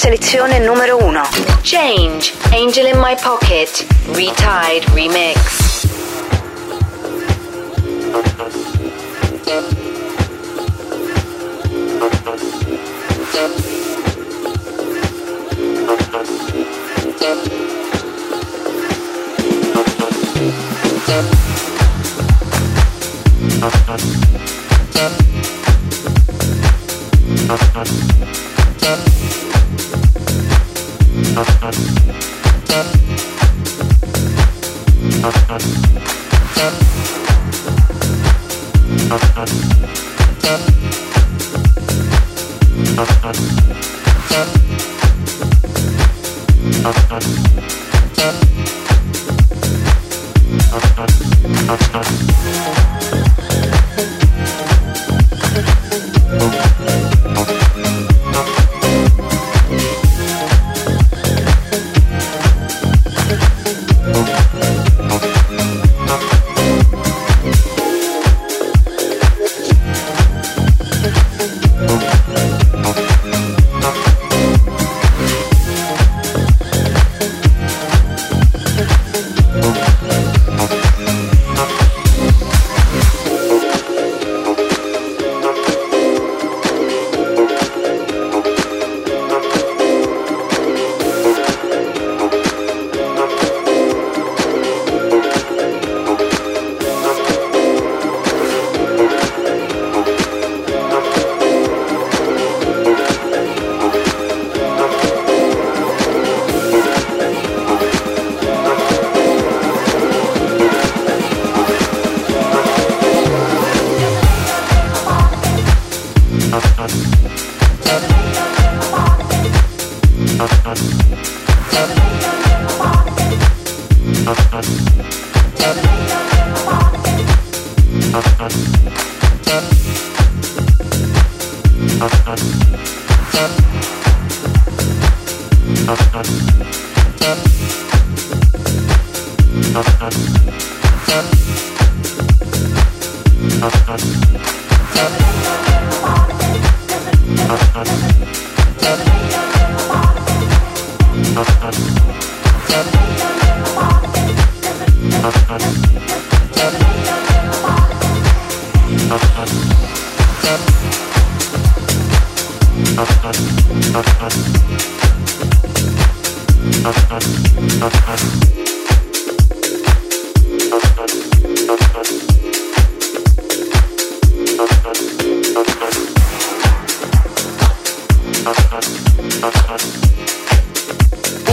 Selezione numero 1. Change, Angel in My Pocket, Re-Tide Remix. Thank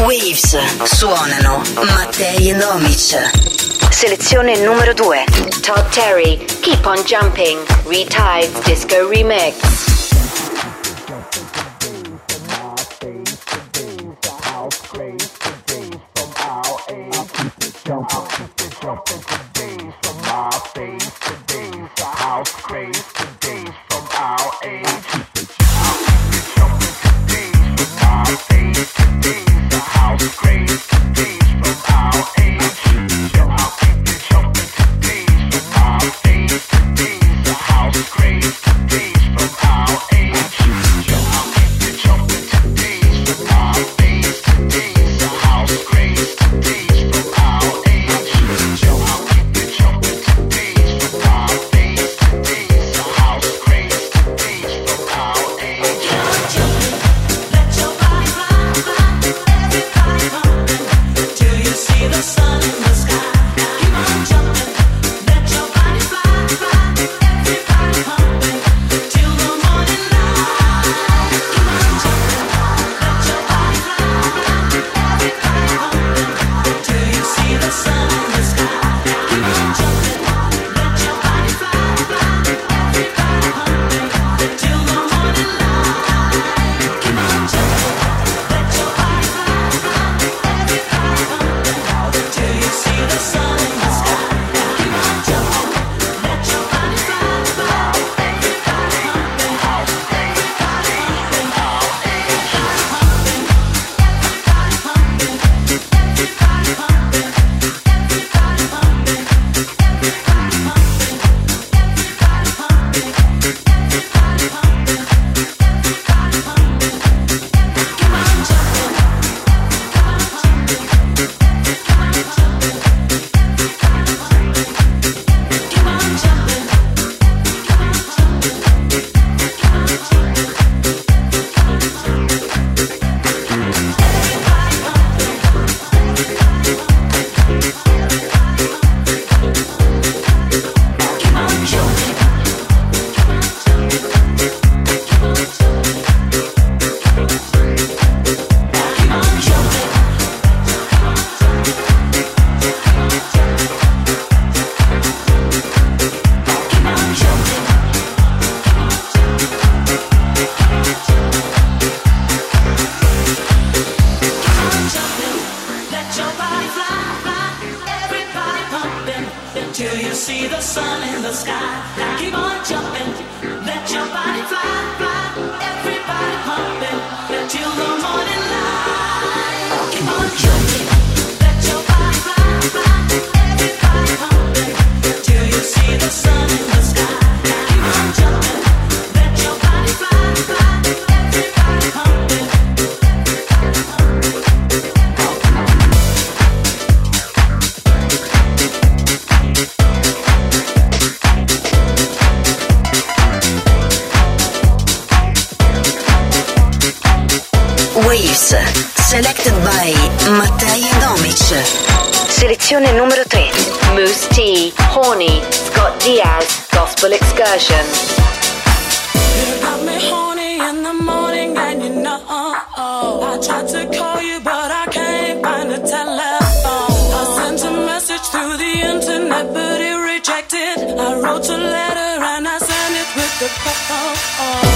Waves suonano Mattei e Omic. Selezione numero 2. Todd Terry, Keep on Jumping, Retied Disco Remix. You got me horny in the morning, and you know, I tried to call you, but I can't find a telephone. I sent a message through the internet, but it rejected. I wrote a letter, and I sent it with the phone.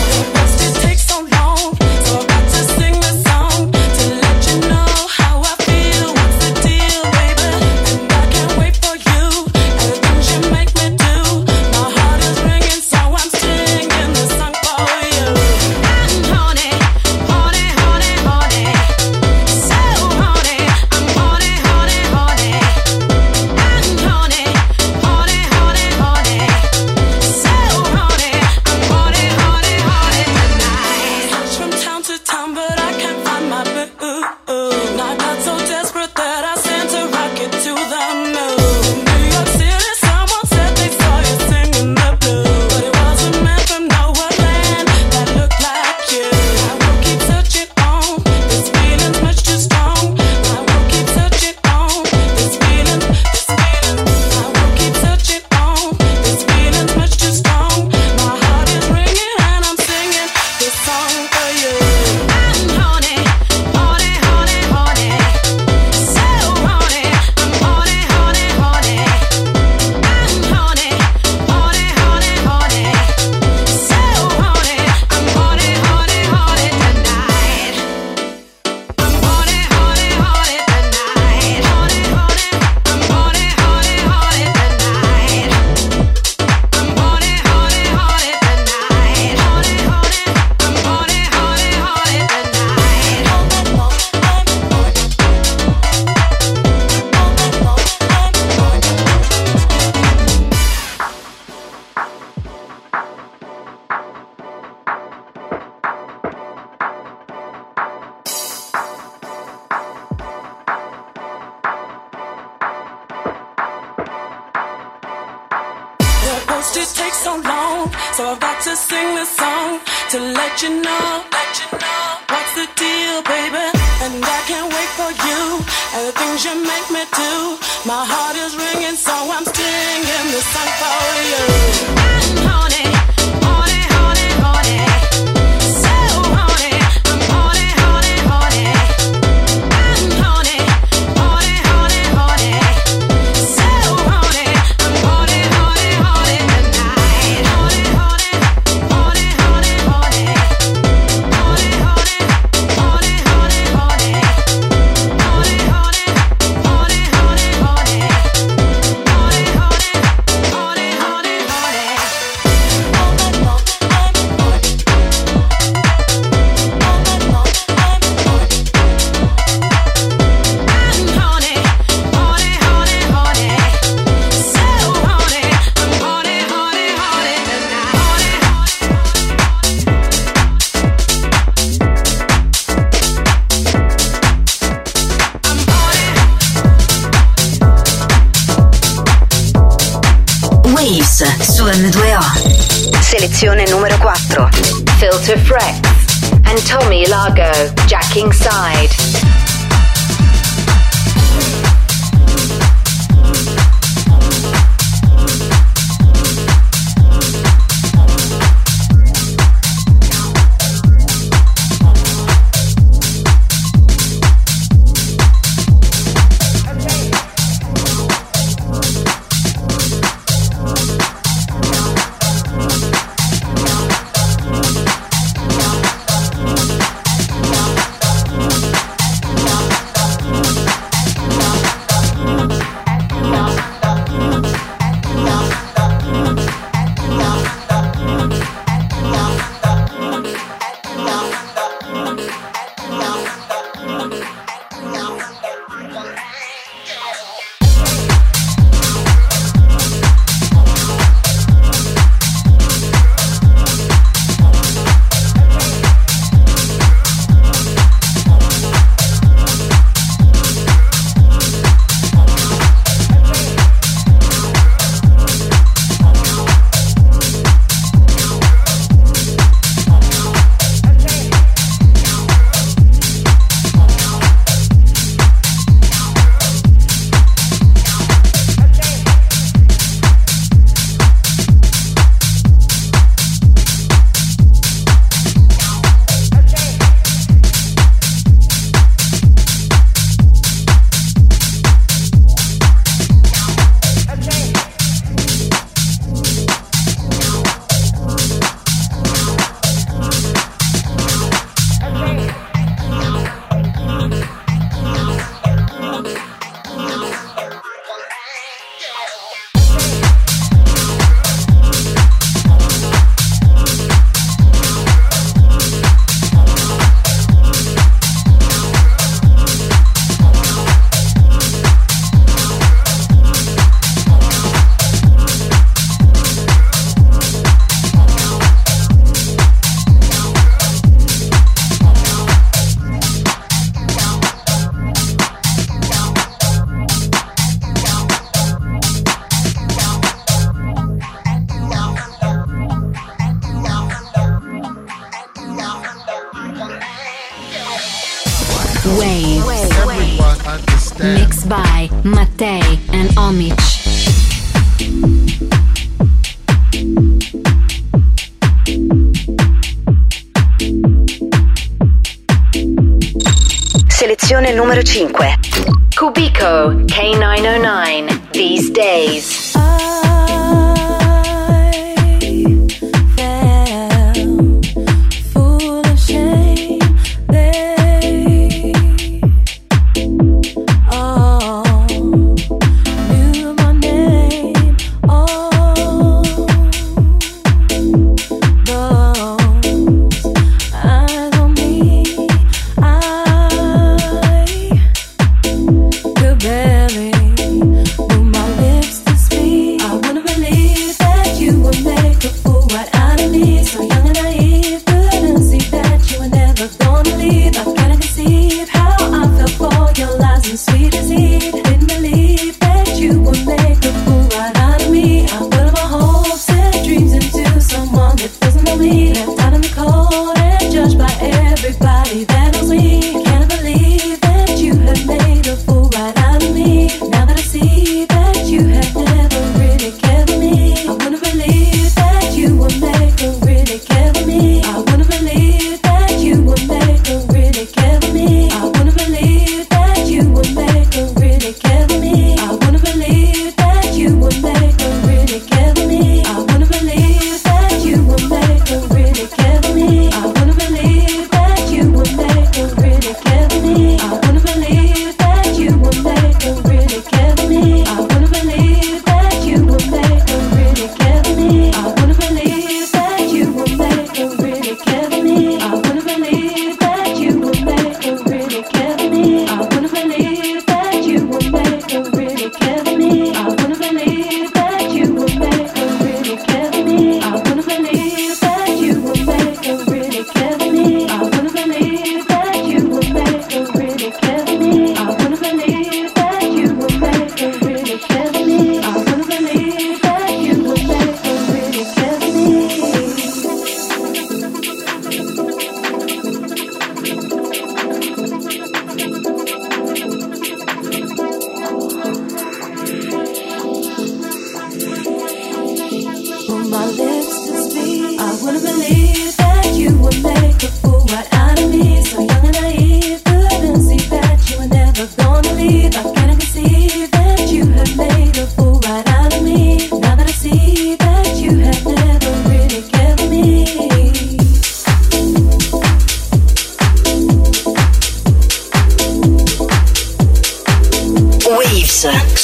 105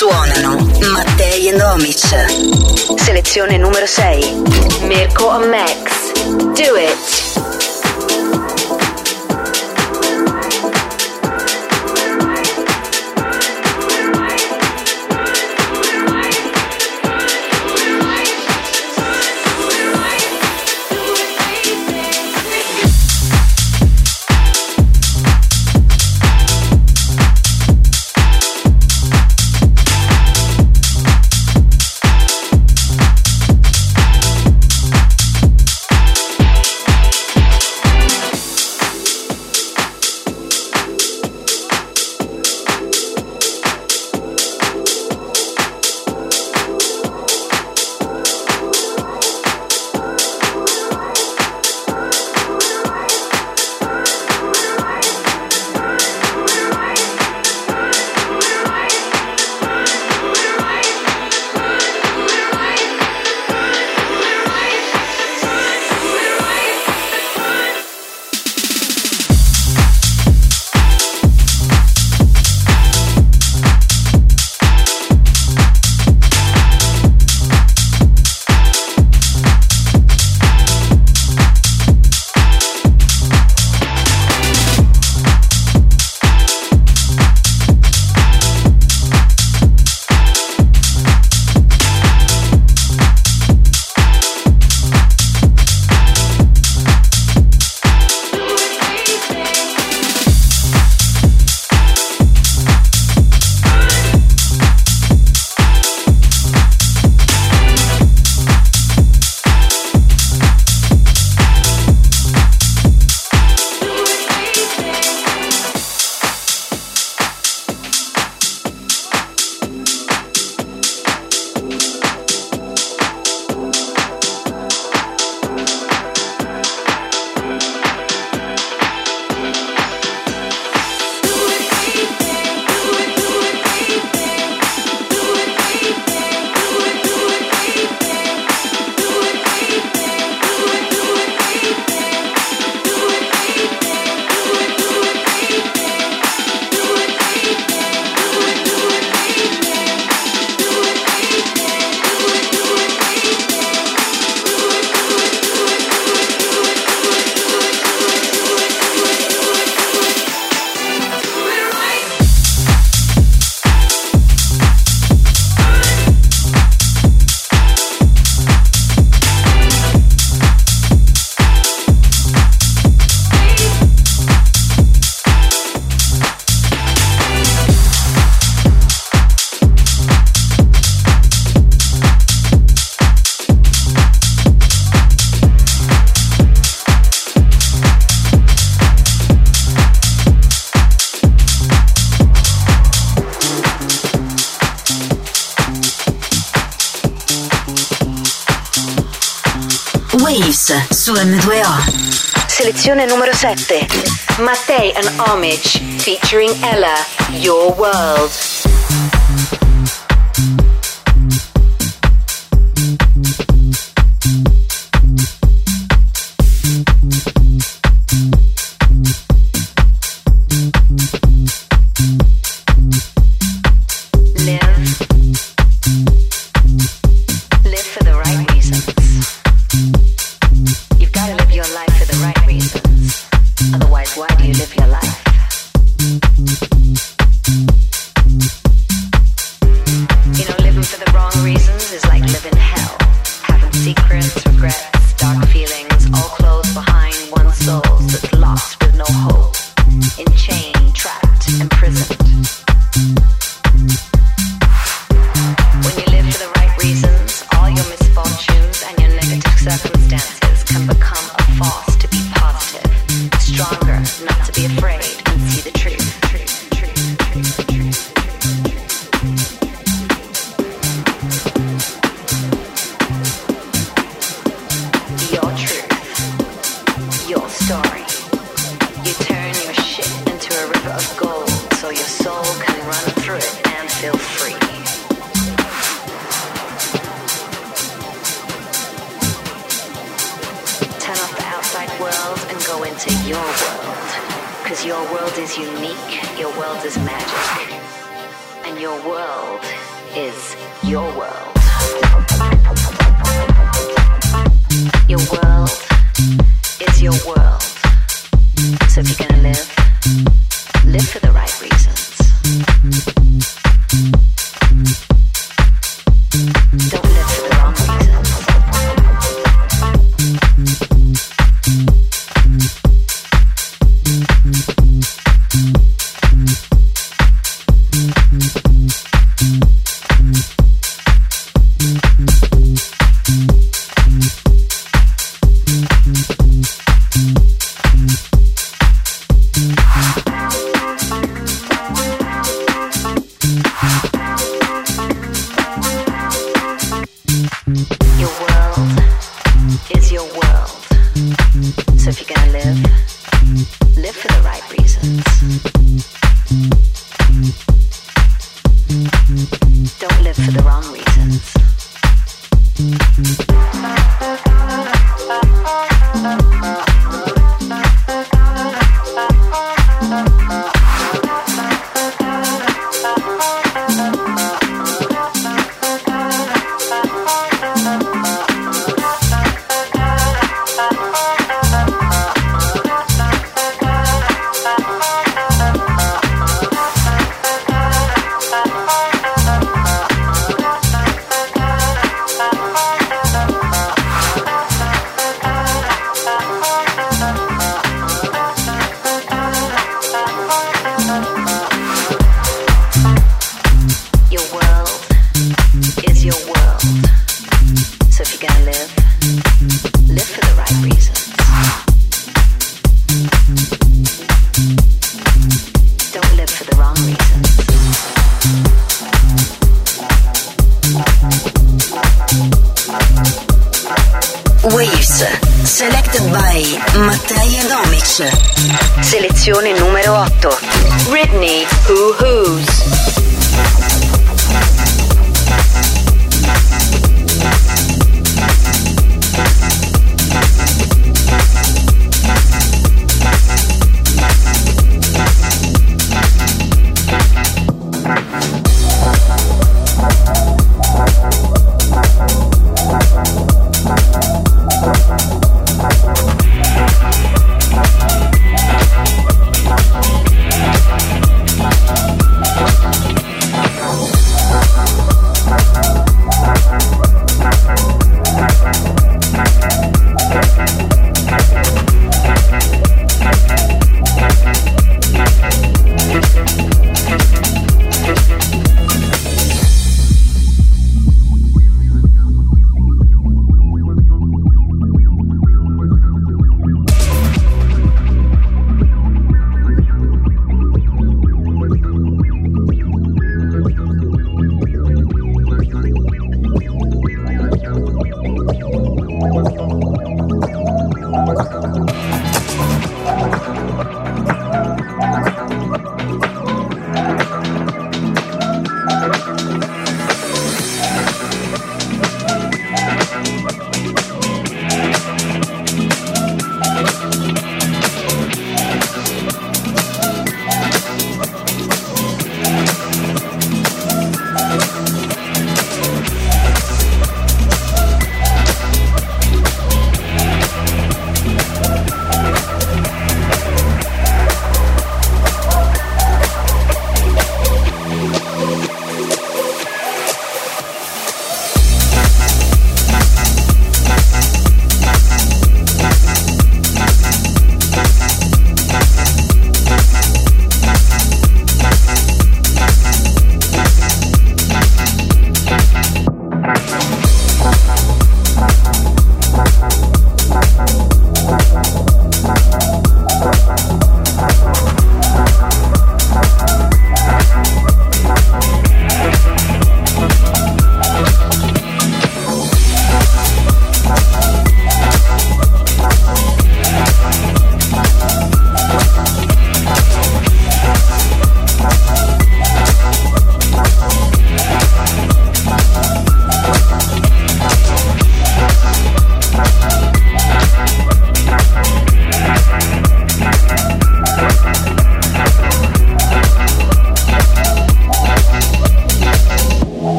Suonano Mattei e Nomic. Selezione numero 6. Mirko Max. Do it. House su M2O. Selezione numero 7. Mattei and Homage featuring Ella, Your World. into your world. Because your world is unique, your world is magic. And your world is your world. Your world is your world. So if you're gonna live, live for the right.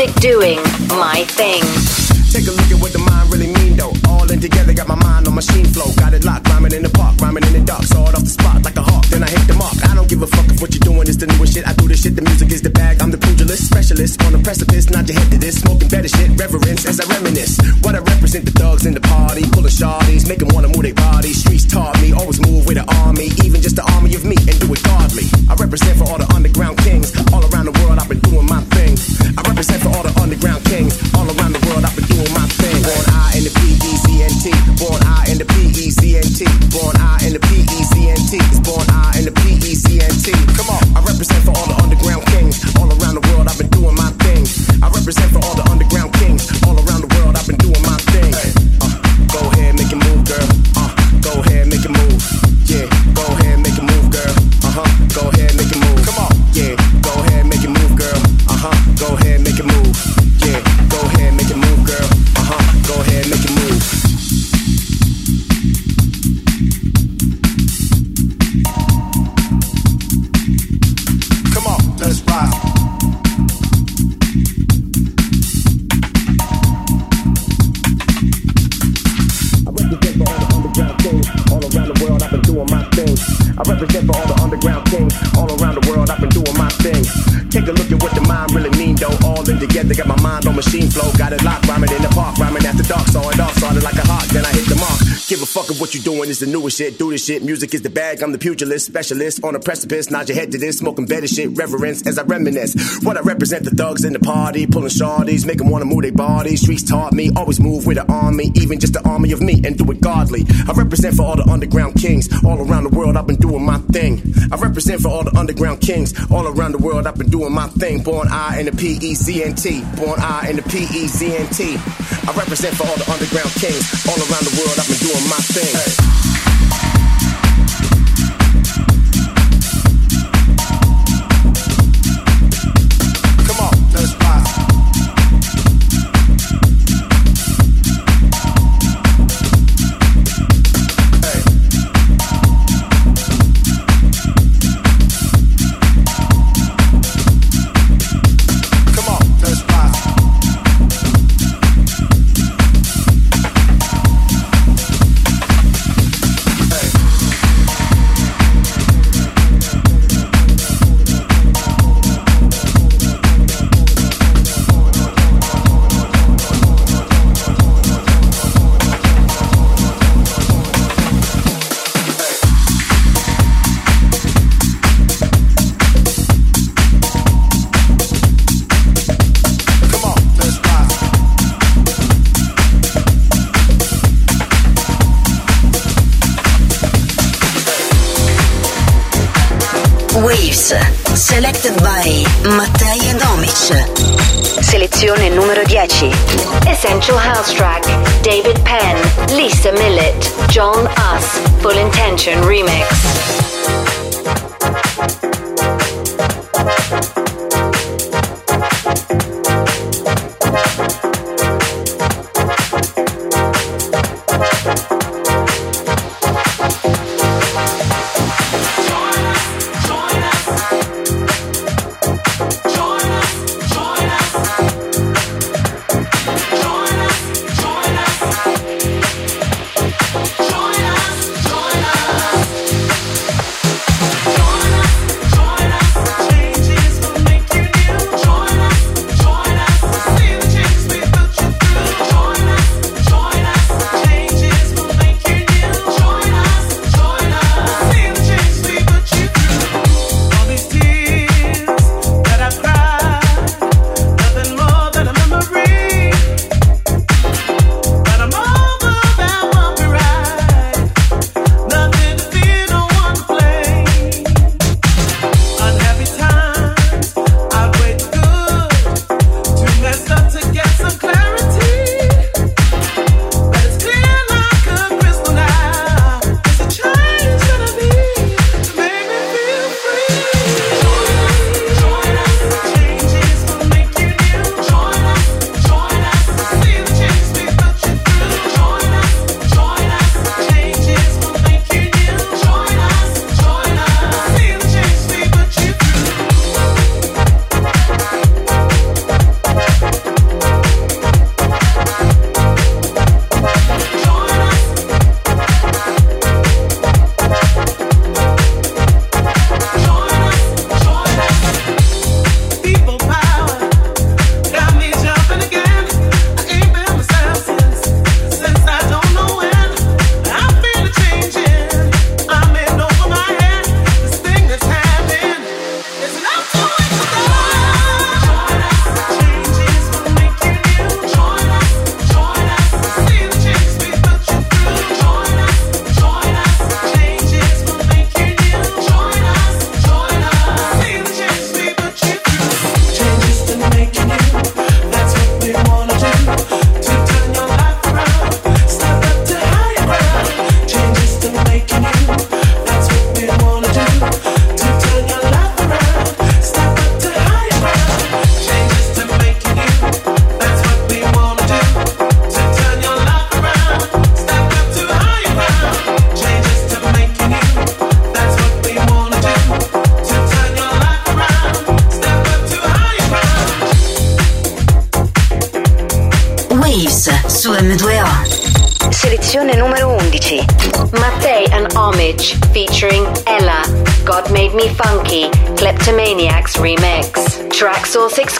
music doing. Come the newest shit, do this shit. Music is the bag, I'm the pugilist, specialist on a precipice. Nod your head to this, smoking better shit, reverence as I reminisce. What I represent the thugs in the party, pulling shawties, make them wanna move their bodies. Streets taught me, always move with an army, even just an army of me, and do it godly. I represent for all the underground kings, all around the world, I've been doing my thing. I represent for all the underground kings, all around the world, I've been doing my thing. Born I in the P E Z N T, born I in the P E Z N T. I represent for all the underground kings, all around the world, I've been doing my thing. Hey. Essential House Track, David Penn, Lisa Millett, Join Us, Full Intention Remix.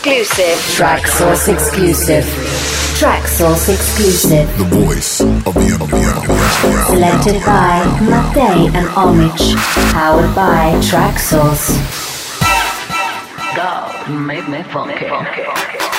Exclusive. Traxsource exclusive. Traxsource exclusive. The voice of the underground. Selected by Mattei and Omich. Powered by Traxsource. God made me funky.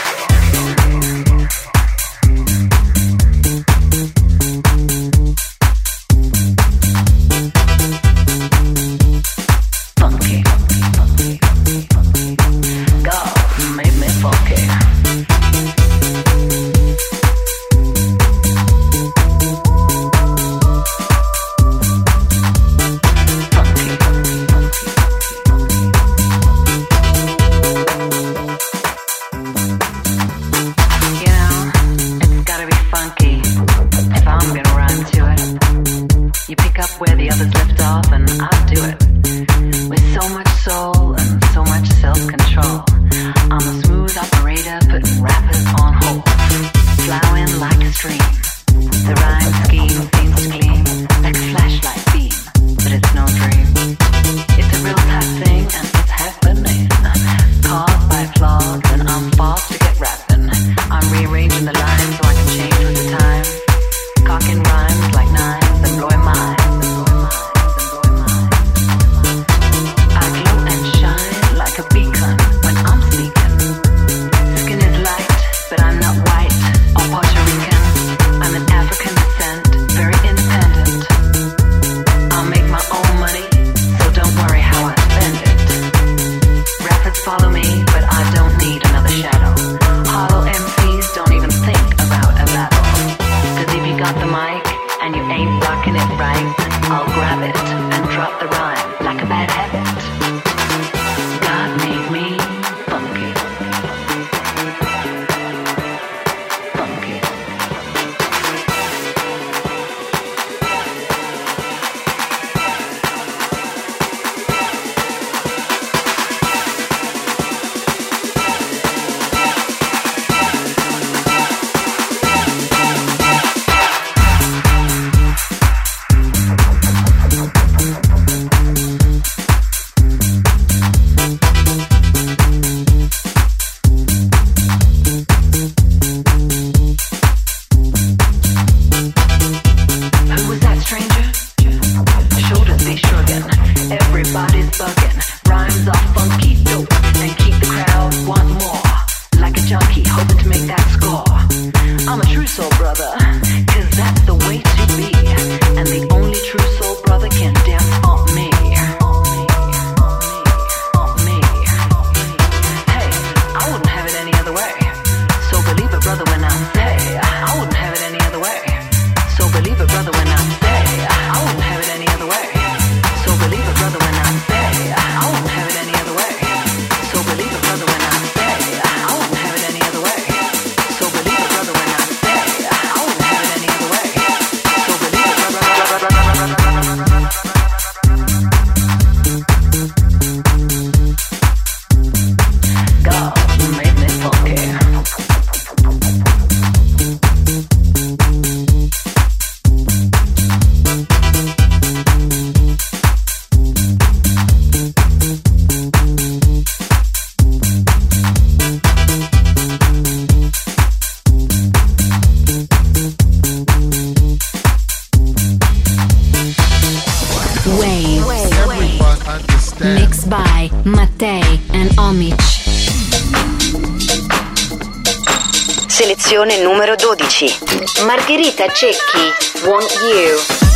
Posizione numero 12. Margherita Cecchi, Want You.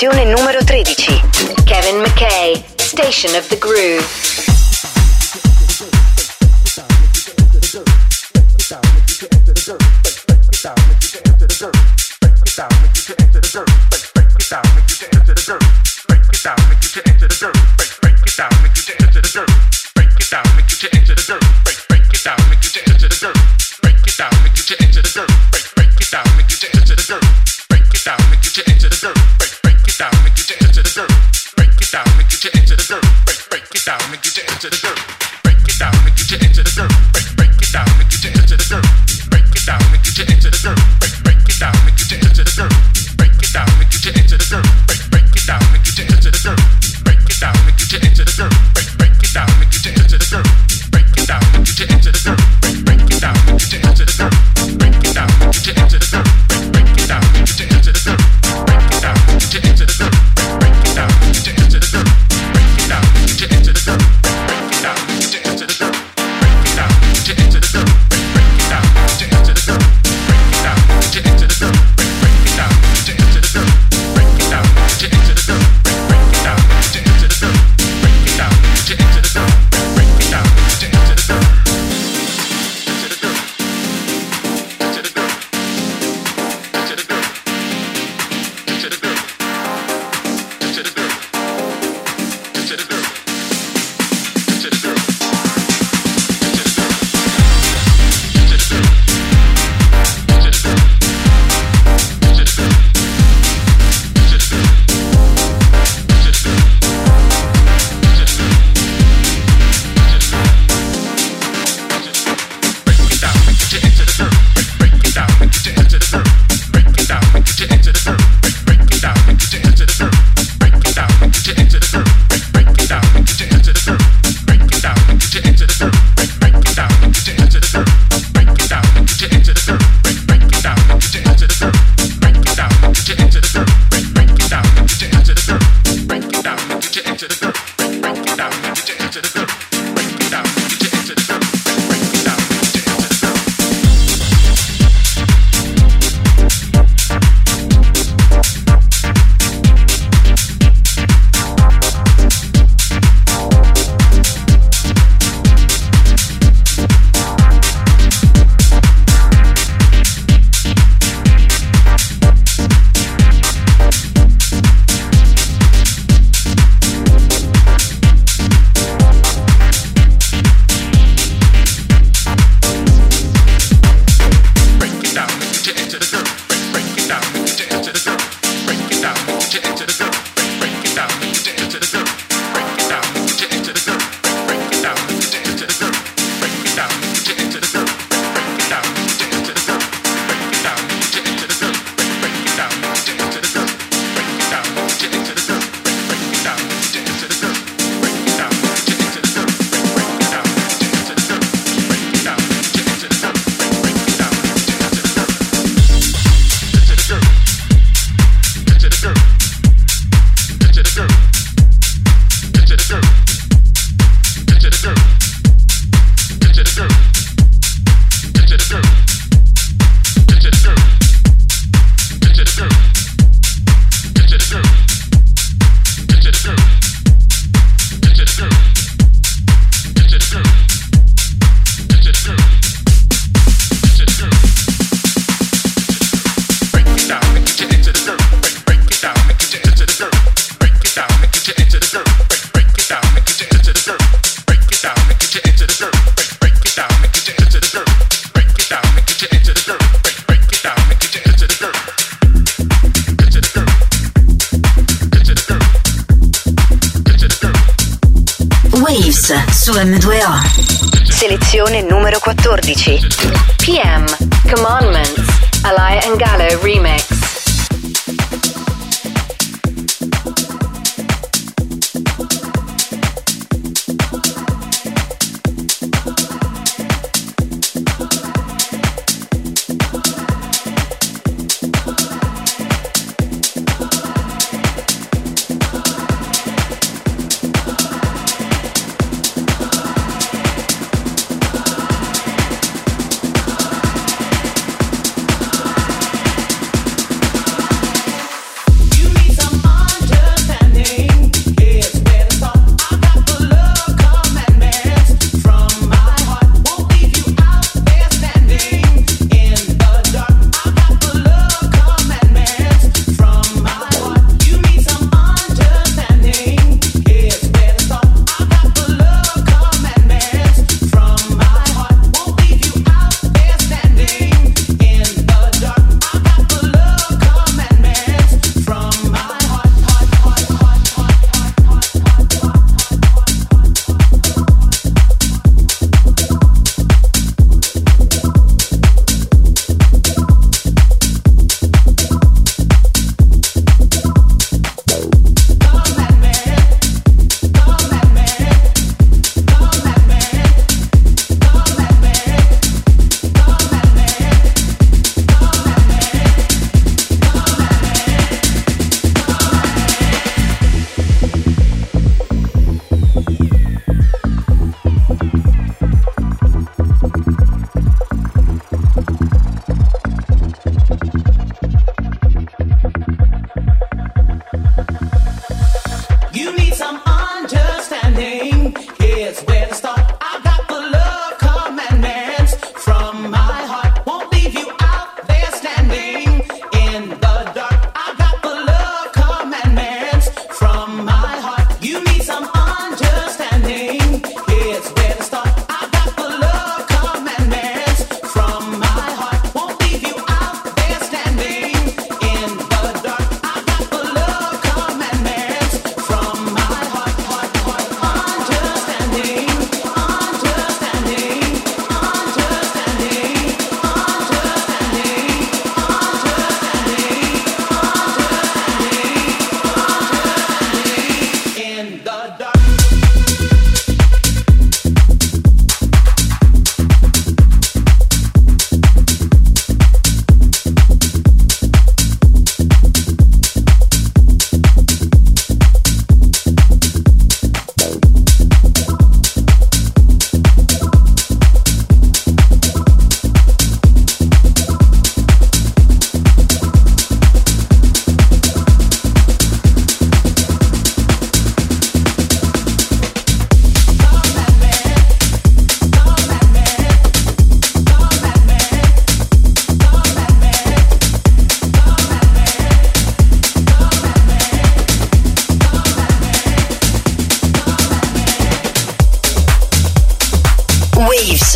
Selezione numero 13. Kevin McKay, Station of the Groove.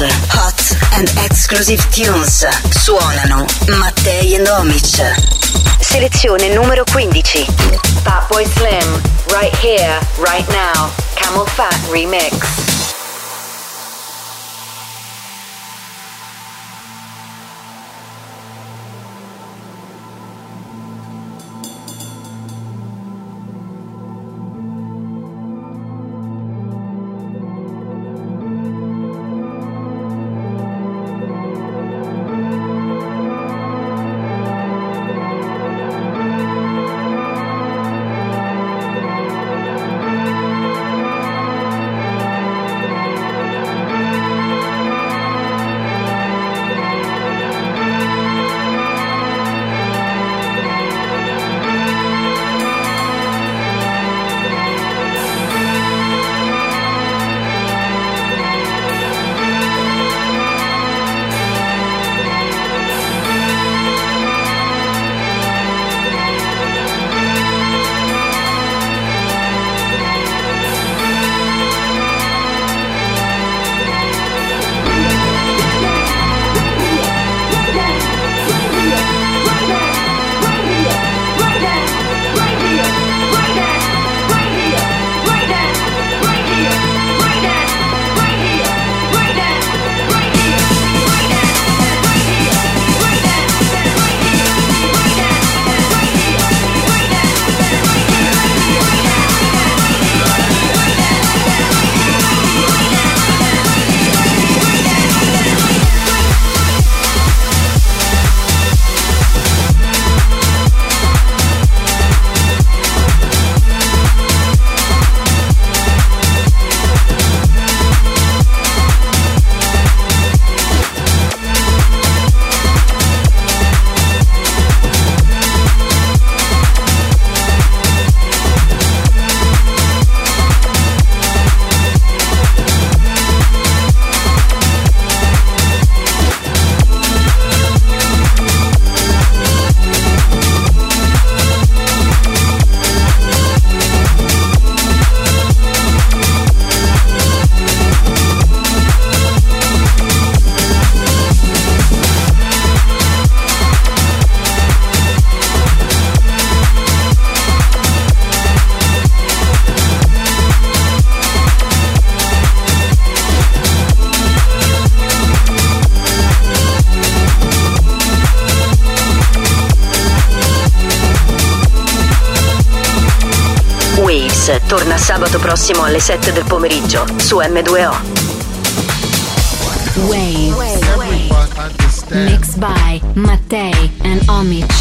Hot and Exclusive Tunes. Suonano Mattei and Omic. Selezione numero 15. Fatboy Slim, Right Here, Right Now, Camel Fat Remix. Prossimo alle 7 del pomeriggio su M2O. Waves. Mixed by Mattei and Omich.